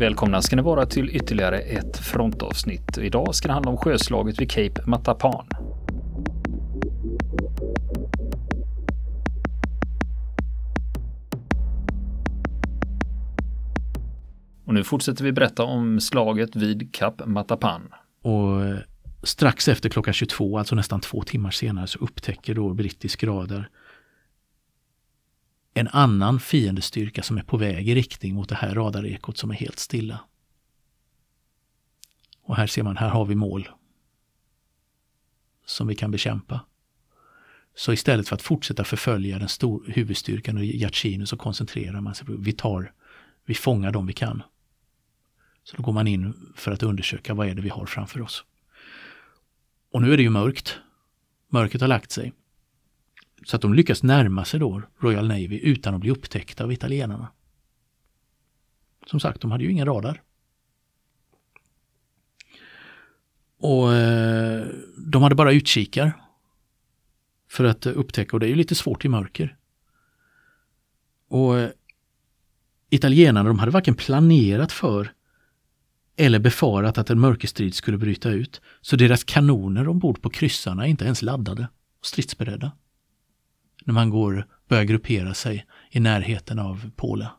Välkomna ska ni vara till ytterligare ett frontavsnitt. Idag ska det handla om sjöslaget vid Cape Matapan. Och nu fortsätter vi berätta om slaget vid Kap Matapan. Och eh, strax efter klockan 22, alltså nästan två timmar senare, så upptäcker då brittisk radar en annan fiendestyrka som är på väg i riktning mot det här radarekot som är helt stilla. Och här ser man, här har vi mål som vi kan bekämpa. Så istället för att fortsätta förfölja den stor, huvudstyrkan och Yachino så koncentrerar man sig på, vi tar, vi fångar dem vi kan. Så då går man in för att undersöka vad är det vi har framför oss. Och nu är det ju mörkt. Mörkret har lagt sig. Så att de lyckas närma sig då Royal Navy utan att bli upptäckta av italienarna. Som sagt, de hade ju ingen radar. Och eh, de hade bara utkikar för att upptäcka och det är ju lite svårt i mörker. Och eh, italienarna de hade varken planerat för eller befarat att en mörkerstrid skulle bryta ut. Så deras kanoner ombord på kryssarna är inte ens laddade och stridsberedda när man går, börjar gruppera sig i närheten av Pola.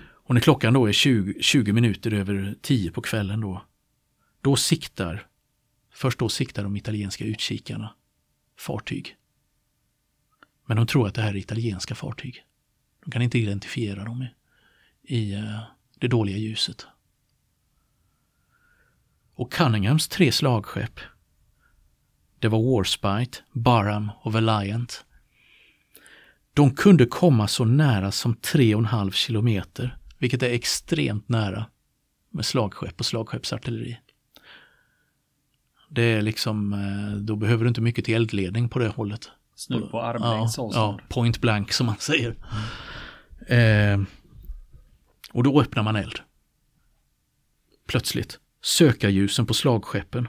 Och när klockan då är 20, 20 minuter över 10 på kvällen då, då siktar, först då siktar de italienska utkikarna fartyg. Men de tror att det här är italienska fartyg. De kan inte identifiera dem i, i eh, det dåliga ljuset. Och Cunninghams tre slagskepp det var Warspite, Barham och Valiant. De kunde komma så nära som 3,5 kilometer, vilket är extremt nära med slagskepp och slagskeppsartilleri. Det är liksom, eh, då behöver du inte mycket till eldledning på det hållet. Snudd på armlängds ja, ja, point blank som man säger. Mm. Eh, och då öppnar man eld. Plötsligt. Sökarljusen på slagskeppen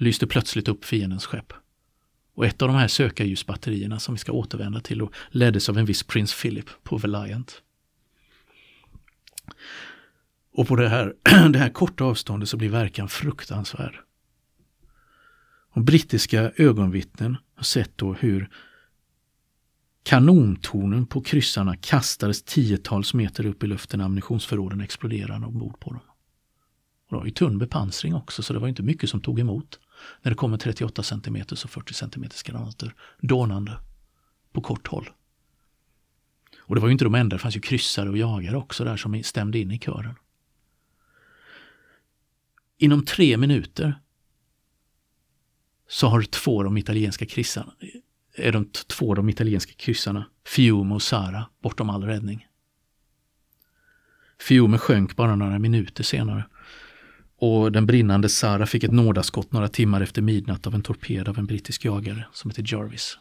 lyste plötsligt upp fiendens skepp. Och ett av de här sökarljusbatterierna som vi ska återvända till och leddes av en viss prins Philip på Valiant. Och på det här, det här korta avståndet så blir verkan fruktansvärd. Och brittiska ögonvittnen har sett då hur kanontornen på kryssarna kastades tiotals meter upp i luften när ammunitionsförråden exploderade ombord på dem. Och det var ju tunn bepansring också så det var inte mycket som tog emot när det kommer 38 cm och 40 cm granater dånande på kort håll. Och det var ju inte de enda, det fanns ju kryssare och jagare också där som stämde in i kören. Inom tre minuter så har två av de italienska kryssarna, är de två av de italienska kryssarna, Fiume och Sara, bortom all räddning. Fiume sjönk bara några minuter senare och den brinnande Sara fick ett nådaskott några timmar efter midnatt av en torped av en brittisk jagare som heter Jarvis.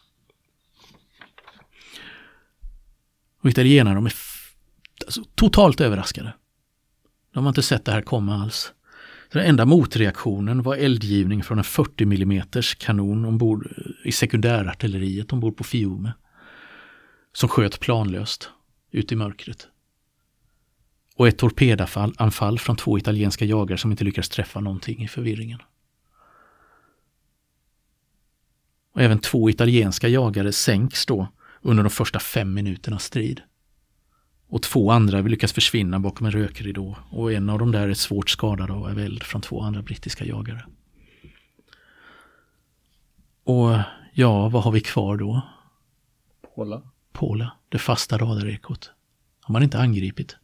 Och italienarna de är alltså, totalt överraskade. De har inte sett det här komma alls. Den enda motreaktionen var eldgivning från en 40 mm kanon ombord eh, i sekundärartilleriet ombord på Fiume. Som sköt planlöst ut i mörkret och ett torpedanfall från två italienska jagare som inte lyckades träffa någonting i förvirringen. Och även två italienska jagare sänks då under de första fem minuternas strid. Och två andra lyckas försvinna bakom en rökridå och en av dem där är svårt skadad av eld från två andra brittiska jagare. Och ja, vad har vi kvar då? Pola. Pola, det fasta radarekot. Har man inte angripit.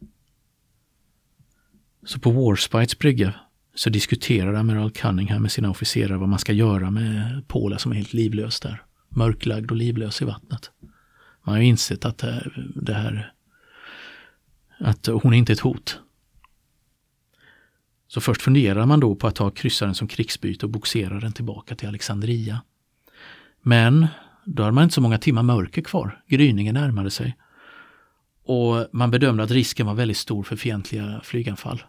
Så på Warspites brygga så diskuterar Amiral Cunningham med sina officerare vad man ska göra med Paula som är helt livlös där. Mörklagd och livlös i vattnet. Man har ju insett att det här, att hon är inte är ett hot. Så först funderar man då på att ta kryssaren som krigsbyte och boxera den tillbaka till Alexandria. Men då har man inte så många timmar mörker kvar. Gryningen närmade sig. Och man bedömde att risken var väldigt stor för fientliga flyganfall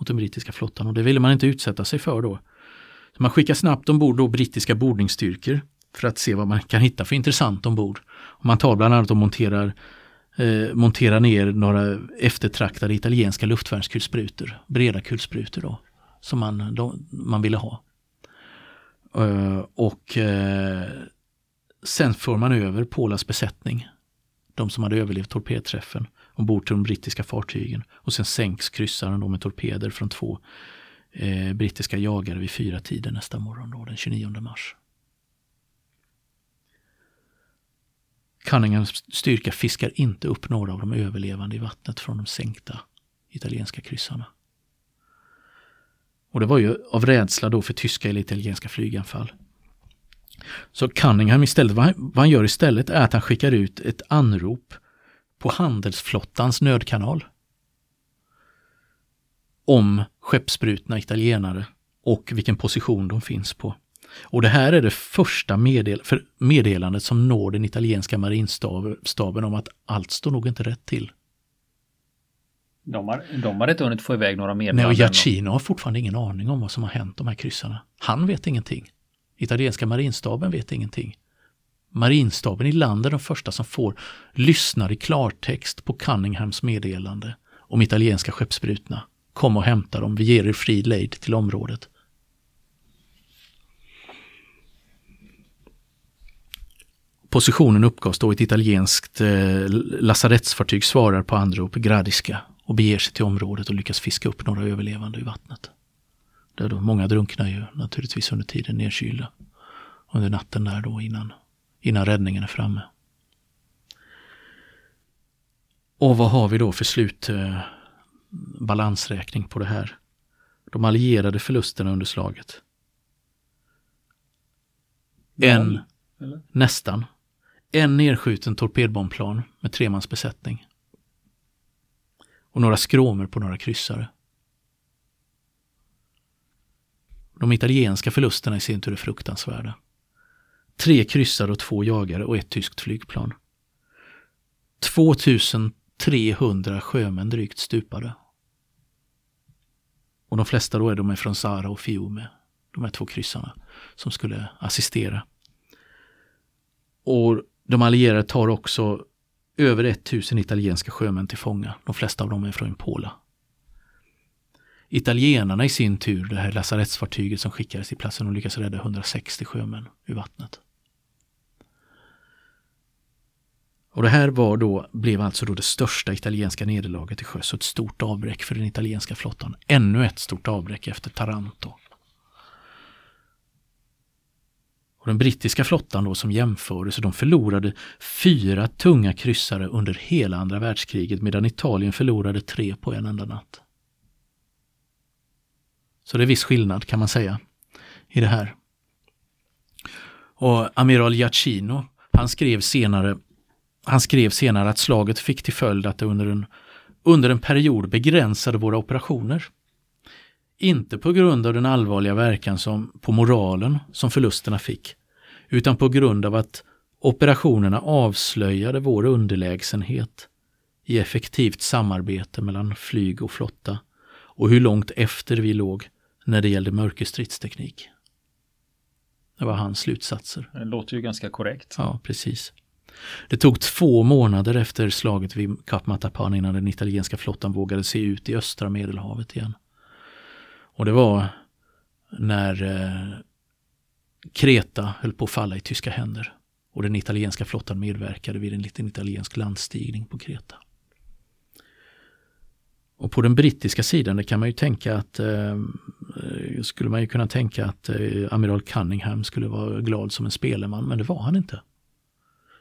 mot den brittiska flottan och det ville man inte utsätta sig för då. Så man skickar snabbt ombord då brittiska bordningsstyrkor för att se vad man kan hitta för intressant ombord. Och man tar bland annat och monterar eh, monterar ner några eftertraktade italienska luftvärnskulsprutor, breda kulsprutor då, som man, de, man ville ha. Uh, och uh, sen får man över Polas besättning, de som hade överlevt torpedträffen, ombord till de brittiska fartygen. Och sen sänks kryssaren då med torpeder från två eh, brittiska jagare vid fyra tiden nästa morgon, då, den 29 mars. Cunninghams styrka fiskar inte upp några av de överlevande i vattnet från de sänkta italienska kryssarna. Och det var ju av rädsla då för tyska eller italienska flyganfall. Så Cunningham istället, vad han, gör istället är att han skickar ut ett anrop på handelsflottans nödkanal. Om skeppsbrutna italienare och vilken position de finns på. Och det här är det första meddel för meddelandet som når den italienska marinstaben om att allt står nog inte rätt till. De har, de har inte hunnit få iväg några meddelanden. Nej, och Giacchino har fortfarande ingen aning om vad som har hänt de här kryssarna. Han vet ingenting. Italienska marinstaben vet ingenting. Marinstaben i land är de första som får lyssnar i klartext på Cunninghams meddelande om italienska skeppsbrutna. Kom och hämta dem, vi ger er fri lejd till området. Positionen uppgavs då ett italienskt eh, lasarettsfartyg svarar på anrop Gradiska och beger sig till området och lyckas fiska upp några överlevande i vattnet. Där då många drunknar ju naturligtvis under tiden nedkylda. Under natten där då innan, innan räddningen är framme. Och vad har vi då för slut eh, på det här? De allierade förlusterna under slaget. En, Eller? nästan, en nedskjuten torpedbombplan med tremans besättning. Och några skråmer på några kryssare. De italienska förlusterna i sin tur är fruktansvärda. Tre kryssare och två jagare och ett tyskt flygplan. 2300 sjömän drygt stupade. Och de flesta då är de från Sara och Fiume, de här två kryssarna som skulle assistera. Och de allierade tar också över 1000 italienska sjömän till fånga. De flesta av dem är från Pola. Italienarna i sin tur, det här lasarettsfartyget som skickades till platsen, de lyckas rädda 160 sjömän ur vattnet. Och det här var då, blev alltså då det största italienska nederlaget till sjöss och ett stort avbräck för den italienska flottan. Ännu ett stort avbräck efter Taranto. Och den brittiska flottan då som jämförelse, de förlorade fyra tunga kryssare under hela andra världskriget medan Italien förlorade tre på en enda natt. Så det är viss skillnad kan man säga i det här. Och amiral Giacchino, han skrev senare han skrev senare att slaget fick till följd att det under en, under en period begränsade våra operationer. Inte på grund av den allvarliga verkan som, på moralen som förlusterna fick, utan på grund av att operationerna avslöjade vår underlägsenhet i effektivt samarbete mellan flyg och flotta och hur långt efter vi låg när det gällde mörkerstridsteknik. Det var hans slutsatser. Det låter ju ganska korrekt. Ja, precis. Det tog två månader efter slaget vid Kap Matapan innan den italienska flottan vågade se ut i östra medelhavet igen. Och det var när eh, Kreta höll på att falla i tyska händer och den italienska flottan medverkade vid en liten italiensk landstigning på Kreta. Och på den brittiska sidan, det kan man ju tänka att eh, skulle man ju kunna tänka att eh, amiral Cunningham skulle vara glad som en speleman, men det var han inte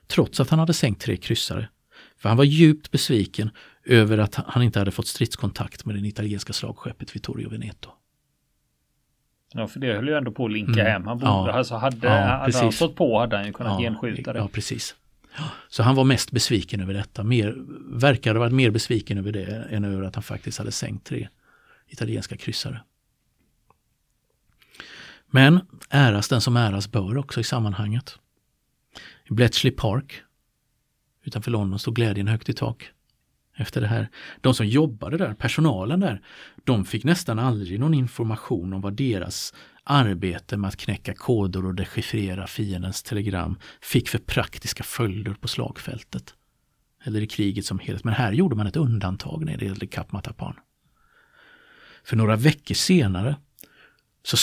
trots att han hade sänkt tre kryssare. För han var djupt besviken över att han inte hade fått stridskontakt med det italienska slagskeppet Vittorio Veneto. Ja, för det höll ju ändå på att linka mm. hem. Han borde, ja. alltså hade, ja, hade han stått på hade han ju kunnat ja, genskjuta det. Ja, precis. Så han var mest besviken över detta. Mer, verkade ha varit mer besviken över det än över att han faktiskt hade sänkt tre italienska kryssare. Men äras den som äras bör också i sammanhanget. I Bletchley Park utanför London stod glädjen högt i tak. Efter det här. De som jobbade där, personalen där, de fick nästan aldrig någon information om vad deras arbete med att knäcka koder och dechiffrera fiendens telegram fick för praktiska följder på slagfältet. eller i kriget som helhet. Men här gjorde man ett undantag när det gällde Kap Matapan. För några veckor senare så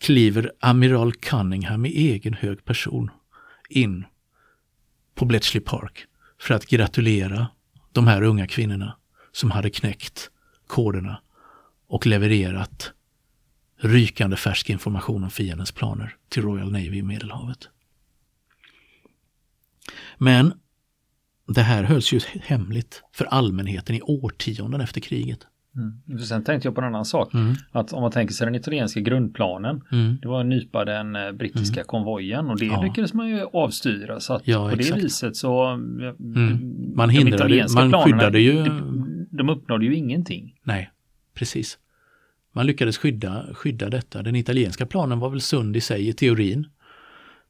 kliver amiral Cunningham i egen hög person in på Bletchley Park för att gratulera de här unga kvinnorna som hade knäckt koderna och levererat rykande färsk information om fiendens planer till Royal Navy i Medelhavet. Men det här hölls ju hemligt för allmänheten i årtionden efter kriget. Mm. Sen tänkte jag på en annan sak. Mm. Att om man tänker sig den italienska grundplanen. Mm. Det var att nypa den eh, brittiska mm. konvojen och det ja. lyckades man ju avstyra. Så att ja, på exakt. det viset så. Mm. Man hindrade, man planerna, skyddade ju. De, de uppnådde ju ingenting. Nej, precis. Man lyckades skydda, skydda detta. Den italienska planen var väl sund i sig i teorin.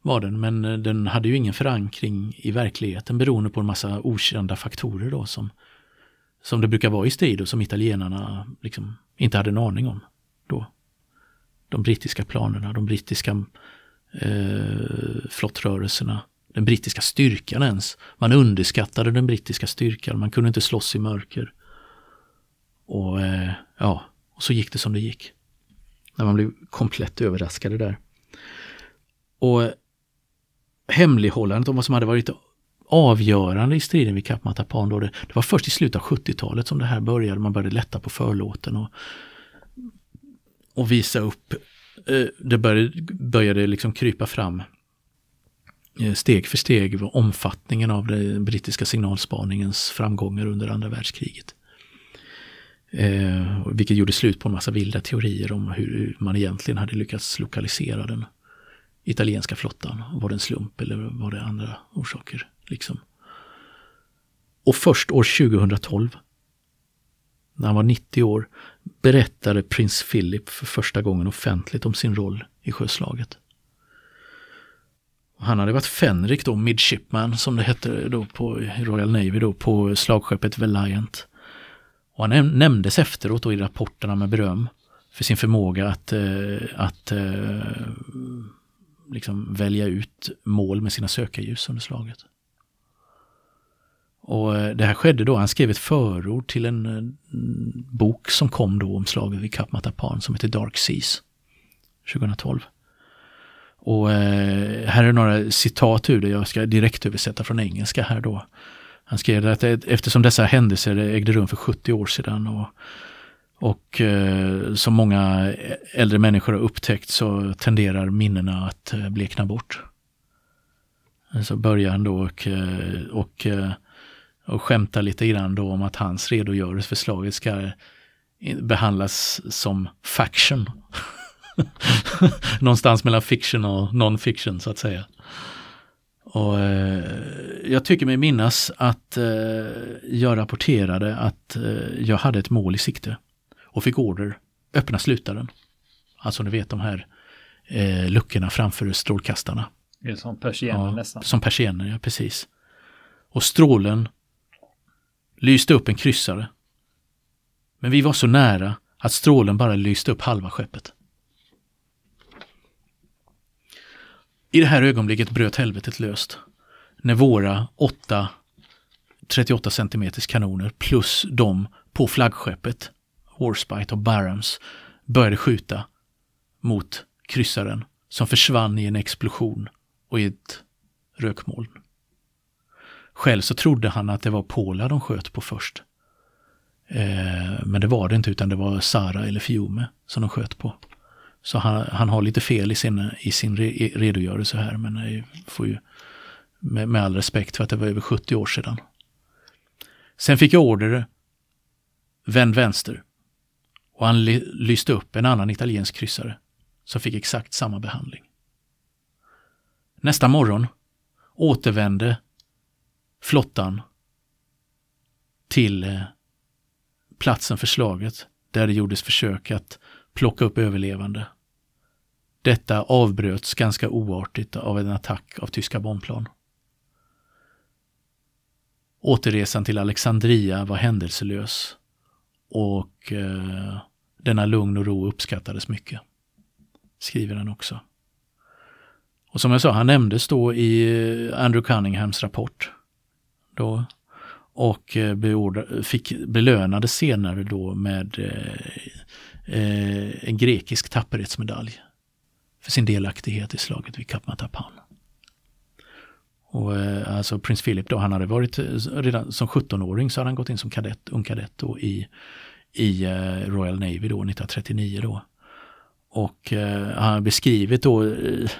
Var den, men eh, den hade ju ingen förankring i verkligheten beroende på en massa okända faktorer då som som det brukar vara i strid och som italienarna liksom inte hade en aning om då. De brittiska planerna, de brittiska eh, flottrörelserna, den brittiska styrkan ens. Man underskattade den brittiska styrkan, man kunde inte slåss i mörker. Och eh, ja, och så gick det som det gick. När man blev komplett överraskade där. Och eh, hemlighållandet om vad som hade varit avgörande i striden vid Kap Matapan. Då det, det var först i slutet av 70-talet som det här började. Man började lätta på förlåten och, och visa upp. Eh, det började, började liksom krypa fram eh, steg för steg omfattningen av den brittiska signalspaningens framgångar under andra världskriget. Eh, vilket gjorde slut på en massa vilda teorier om hur man egentligen hade lyckats lokalisera den italienska flottan. Var det en slump eller var det andra orsaker? Liksom. Och först år 2012, när han var 90 år, berättade prins Philip för första gången offentligt om sin roll i sjöslaget. Han hade varit Fenrik då, midshipman som det hette då på Royal Navy då, på slagskeppet Valiant. Och han nämndes efteråt då i rapporterna med beröm för sin förmåga att, eh, att eh, liksom välja ut mål med sina sökarljus under slaget. Och eh, det här skedde då, han skrev ett förord till en eh, bok som kom då om slaget vid Kap Matapan som heter Dark Seas 2012. Och eh, här är några citat ur det, jag ska direkt översätta från engelska här då. Han skrev att eftersom dessa händelser ägde rum för 70 år sedan och, och eh, som många äldre människor har upptäckt så tenderar minnena att blekna bort. Så börjar han då och, och och skämtar lite grann då om att hans redogörelse för slaget ska behandlas som faction. Någonstans mellan fiction och non-fiction så att säga. Och eh, Jag tycker mig minnas att eh, jag rapporterade att eh, jag hade ett mål i sikte och fick order öppna slutaren. Alltså ni vet de här eh, luckorna framför strålkastarna. Som persienner ja, nästan. Som persienner, ja precis. Och strålen lyste upp en kryssare. Men vi var så nära att strålen bara lyste upp halva skeppet. I det här ögonblicket bröt helvetet löst. När våra åtta 38 cm kanoner plus de på flaggskeppet, Warspite och Barrams började skjuta mot kryssaren som försvann i en explosion och i ett rökmoln. Själv så trodde han att det var Pola de sköt på först. Eh, men det var det inte utan det var Sara eller Fiume som de sköt på. Så han, han har lite fel i sin, i sin re, redogörelse här men jag får ju med, med all respekt för att det var över 70 år sedan. Sen fick jag order vänd vänster och han lyste upp en annan italiensk kryssare som fick exakt samma behandling. Nästa morgon återvände flottan till eh, platsen för slaget där det gjordes försök att plocka upp överlevande. Detta avbröts ganska oartigt av en attack av tyska bombplan. Återresan till Alexandria var händelselös och eh, denna lugn och ro uppskattades mycket. Skriver han också. Och som jag sa, han nämndes då i eh, Andrew Cunninghams rapport då. och eh, beordra, fick belönade senare då med eh, eh, en grekisk tapperhetsmedalj för sin delaktighet i slaget vid Kap Matapan. Och eh, alltså prins Philip då, han hade varit eh, redan som 17-åring så hade han gått in som kadett, ung kadett då i, i eh, Royal Navy då 1939 då. Och eh, han har beskrivit då, eh,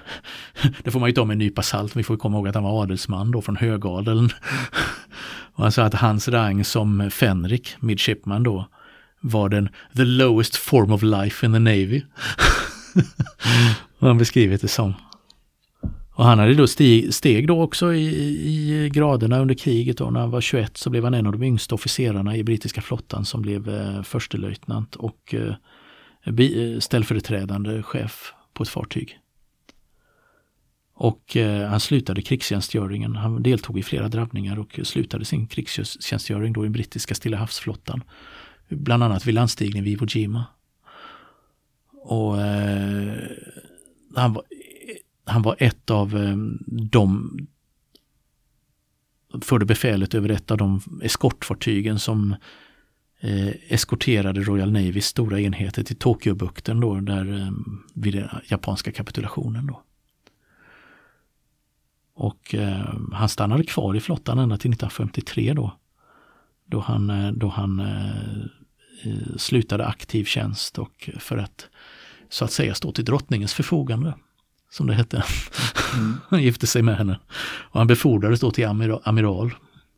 det får man ju ta med en nypa salt, vi får komma ihåg att han var adelsman då från högadeln. och han sa att hans rang som Fenrik, midshipman då, var den the lowest form of life in the Navy. och han beskrivit det som. Och han hade då steg, steg då också i, i graderna under kriget. Då. När han var 21 så blev han en av de yngsta officerarna i brittiska flottan som blev eh, förstelöjtnant och eh, ställföreträdande chef på ett fartyg. Och eh, han slutade krigstjänstgöringen. Han deltog i flera drabbningar och slutade sin krigstjänstgöring då i brittiska Stilla havsflottan. Bland annat vid landstigning vid Iwo Jima. Och eh, han, var, han var ett av eh, de förde befälet över ett av de eskortfartygen som eh, eskorterade Royal Navys stora enheter till Tokyobukten då, där, eh, vid den japanska kapitulationen. Då. Och eh, han stannade kvar i flottan ända till 1953 då. Då han, eh, då han eh, eh, slutade aktiv tjänst och för att så att säga stå till drottningens förfogande. Som det hette. Mm. han gifte sig med henne. Och han befordrades då till amiral, amiral,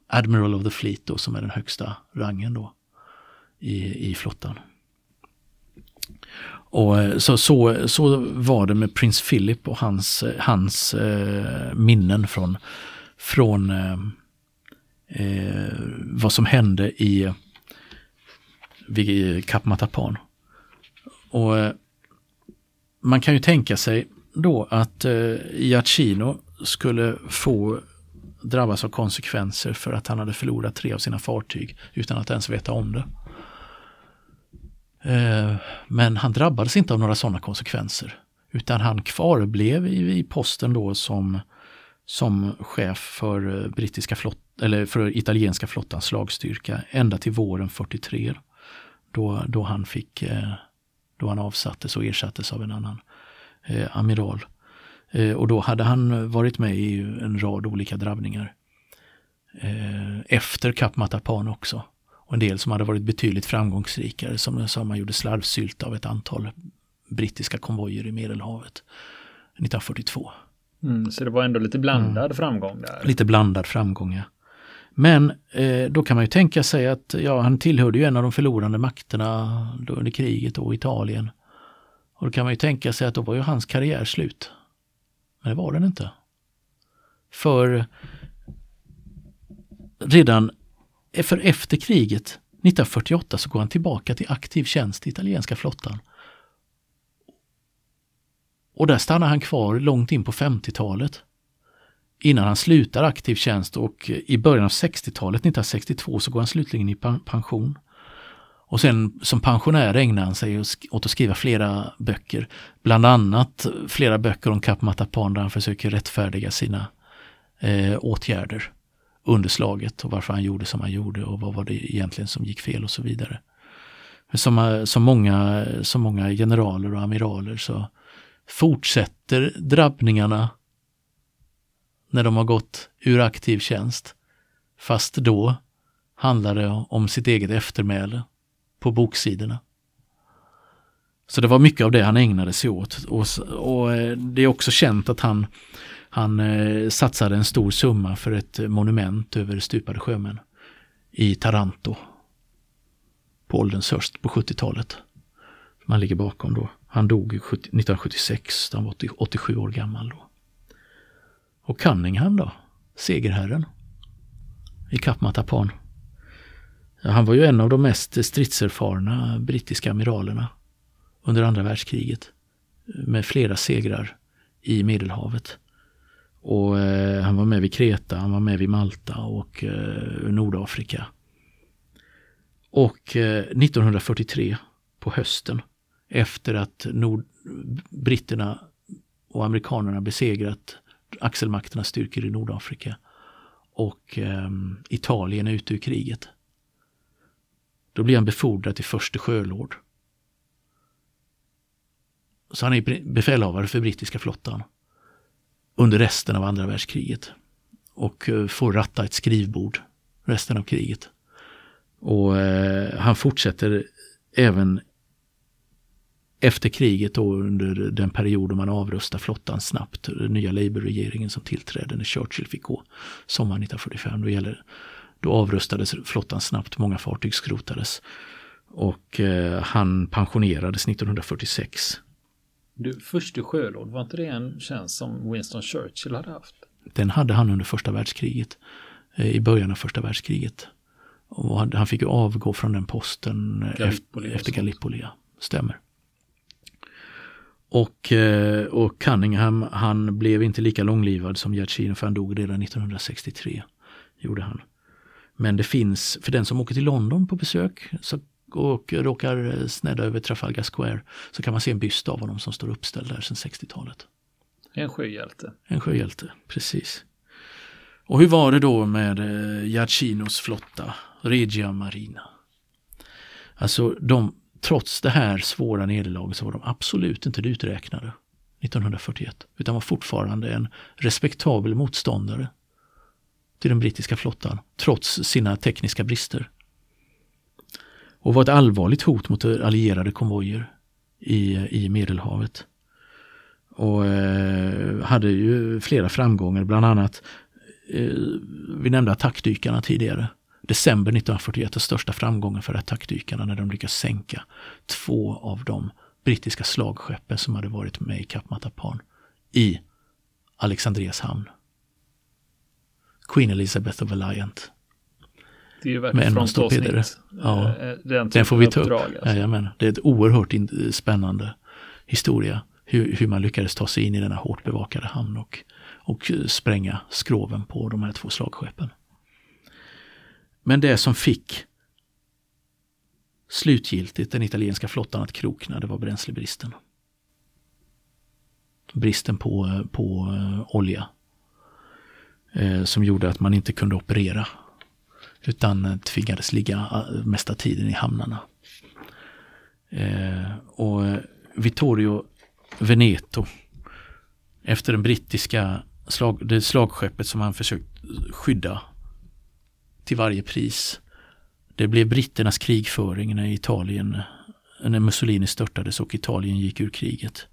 Admiral of the Fleet då, som är den högsta rangen då i, i flottan. Och eh, så, så, så var det med prins Philip och hans, eh, hans eh, minnen från, från eh, eh vad som hände i vid Kap Matapan. Och eh, man kan ju tänka sig då att eh, skulle få drabbas av konsekvenser för att han hade förlorat tre av sina fartyg utan att ens veta om det. Eh, men han drabbades inte av några sådana konsekvenser. Utan han kvarblev i, i posten då som, som chef för eh, brittiska flott, eller för italienska flottans slagstyrka ända till våren 43. Då, då han fick eh, då han avsattes och ersattes av en annan eh, amiral. Eh, och då hade han varit med i en rad olika drabbningar. Eh, efter Kap Matapan också. Och en del som hade varit betydligt framgångsrikare som jag sa, man gjorde slarvsylt av ett antal brittiska konvojer i Medelhavet 1942. Mm, så det var ändå lite blandad mm. framgång där? Lite blandad framgång, ja. Men eh, då kan man ju tänka sig att ja, han tillhörde ju en av de förlorande makterna under kriget och Italien. Och då kan man ju tänka sig att då var ju hans karriär slut. Men det var den inte. För redan för efter kriget 1948 så går han tillbaka till aktiv tjänst i italienska flottan. Och där stannar han kvar långt in på 50-talet innan han slutar aktiv tjänst och i början av 60-talet, 1962, så går han slutligen i pension. Och sen som pensionär ägnar han sig åt att skriva flera böcker. Bland annat flera böcker om Kap Matapan där han försöker rättfärdiga sina eh, åtgärder under slaget och varför han gjorde som han gjorde och vad var det egentligen som gick fel och så vidare. Som, eh, som, många, som många generaler och amiraler så fortsätter drabbningarna när de har gått ur aktiv tjänst. Fast då handlar det om sitt eget eftermäle på boksidorna. Så det var mycket av det han ägnade sig åt. Och, och eh, det är också känt att han, han eh, satsade en stor summa för ett monument över stupade sjömän i Taranto på ålderns höst på 70-talet. Man ligger bakom då. Han dog 1976, han var 87 år gammal då. Och Cunningham då? Segerherren i Kap Matapan. Ja, han var ju en av de mest stridserfarna brittiska amiralerna under andra världskriget. Med flera segrar i Medelhavet. Och eh, han var med vid Kreta, han var med vid Malta och eh, Nordafrika. Och eh, 1943 på hösten efter att Nord britterna och amerikanerna besegrat axelmakternas styrkor i Nordafrika och eh, Italien är ute ur kriget. Då blir han befordrad till förste sjölord. Så han är befälhavare för brittiska flottan under resten av andra världskriget. Och eh, får ratta ett skrivbord resten av kriget. Och eh, han fortsätter även efter kriget då under den period då man avrustar flottan snabbt, den nya Labour-regeringen som tillträdde när Churchill fick gå sommaren 1945. Då, gäller, då avrustades flottan snabbt, många fartyg skrotades. Och eh, han pensionerades 1946. Du, förste sjölord, var inte det en tjänst som Winston Churchill hade haft? Den hade han under första världskriget, eh, i början av första världskriget. Och han fick ju avgå från den posten Gallipoli efter Gallipoli, stämmer. Och, eh, och Cunningham, han blev inte lika långlivad som Gerd för han dog redan 1963. Gjorde han. Men det finns, för den som åker till London på besök så, och råkar snedda över Trafalgar Square så kan man se en byst av honom som står uppställd där sedan 60-talet. En sjöhjälte. En sjöhjälte, precis. Och hur var det då med eh, Giacinos flotta, Regia Marina? Alltså de trots det här svåra nederlaget så var de absolut inte uträknade 1941, utan var fortfarande en respektabel motståndare till den brittiska flottan, trots sina tekniska brister. Och var ett allvarligt hot mot allierade konvojer i, i Medelhavet. Och eh, hade ju flera framgångar, bland annat, eh, vi nämnde attackdykarna tidigare december 1941 den största framgången för attackdykarna när de lyckas sänka två av de brittiska slagskeppen som hade varit med i Kap Matapan i Alexandrias hamn. Queen Elizabeth of Alliant. Det är ju ett frontavsnitt. Ja, eh, eh, den, den får vi ta upp. Alltså. Jajamän. Det är ett oerhört spännande historia. Hur, hur man lyckades ta sig in i denna hårt bevakade hamn och, och spränga skroven på de här två slagskeppen. Men det som fick slutgiltigt den italienska flottan att krokna, det var bränslebristen. Bristen på, på uh, olja. Eh, som gjorde att man inte kunde operera. Utan tvingades ligga eh, mesta tiden i hamnarna. Eh, och Vittorio Veneto, efter den brittiska slag, det slagskeppet som han försökt skydda till varje pris. Det blev britternas krigföring när Italien, när Mussolini störtades och Italien gick ur kriget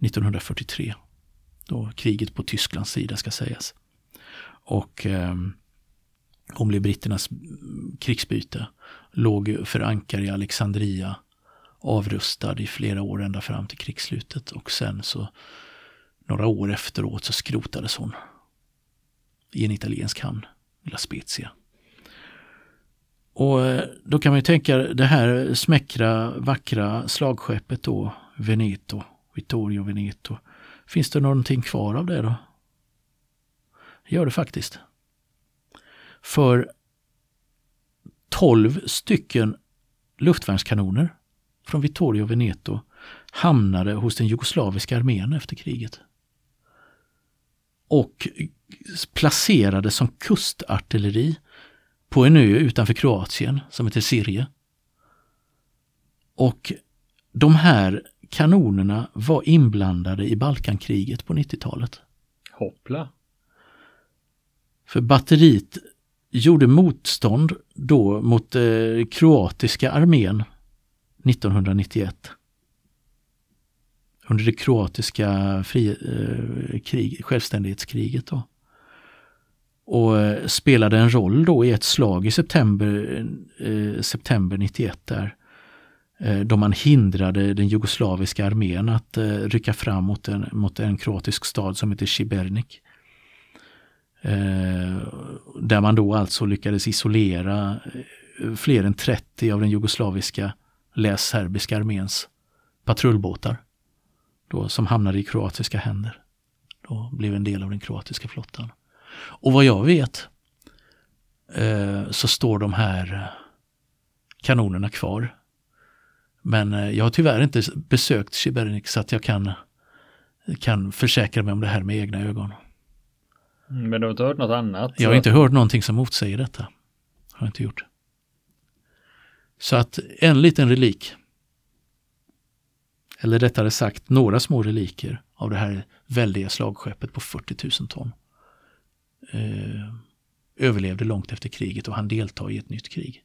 1943. Då kriget på Tysklands sida ska sägas. Och eh, hon blev britternas krigsbyte. Låg förankrad i Alexandria avrustad i flera år ända fram till krigsslutet och sen så några år efteråt så skrotades hon i en italiensk hamn, La Spezia. Och eh, då kan man ju tänka det här smäckra, vackra slagskeppet då, Veneto, Vittorio Veneto. Finns det någonting kvar av det då? Det gör det faktiskt. För 12 stycken luftvärnskanoner från Vittorio Veneto hamnade hos den jugoslaviska armén efter kriget. Och placerades som kustartilleri på en ö utanför Kroatien som heter Sirje. Och de här kanonerna var inblandade i Balkankriget på 90-talet. Hoppla! För batteriet gjorde motstånd då mot eh, kroatiska armén 1991. Under det kroatiska fri, eh, krig, självständighetskriget. Då och eh, spelade en roll då i ett slag i september, eh, september 91 där. Eh, då man hindrade den jugoslaviska armén att eh, rycka fram mot en, mot en kroatisk stad som heter Šibenik. Eh, där man då alltså lyckades isolera eh, fler än 30 av den jugoslaviska, läs serbiska arméns patrullbåtar. Då, som hamnade i kroatiska händer. Då blev en del av den kroatiska flottan. Och vad jag vet eh, så står de här eh, kanonerna kvar. Men eh, jag har tyvärr inte besökt Sibernik så att jag kan, kan försäkra mig om det här med egna ögon. Mm, men du har inte hört något annat? Jag har inte hört någonting som motsäger detta. Har jag inte gjort. Så att en liten relik, eller rättare sagt några små reliker av det här väldiga slagskeppet på 40 000 ton, eh, överlevde långt efter kriget och han deltar i ett nytt krig.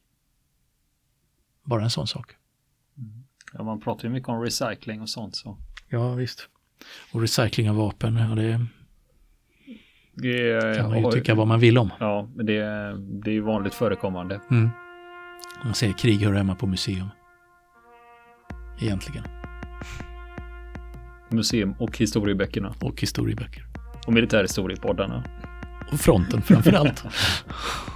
Bara en sån sak. Mm. Ja, man pratar ju mycket om recycling och sånt. Så. Ja, visst. Och recycling av vapen, ja, det, det kan man ju tycka vad man vill om. Ja, men det, det är ju vanligt förekommande. Mm. Man säger krig hör hemma på museum. Egentligen. Museum och historieböckerna. Och historieböcker. Och militärhistoriepoddarna. Och fronten framför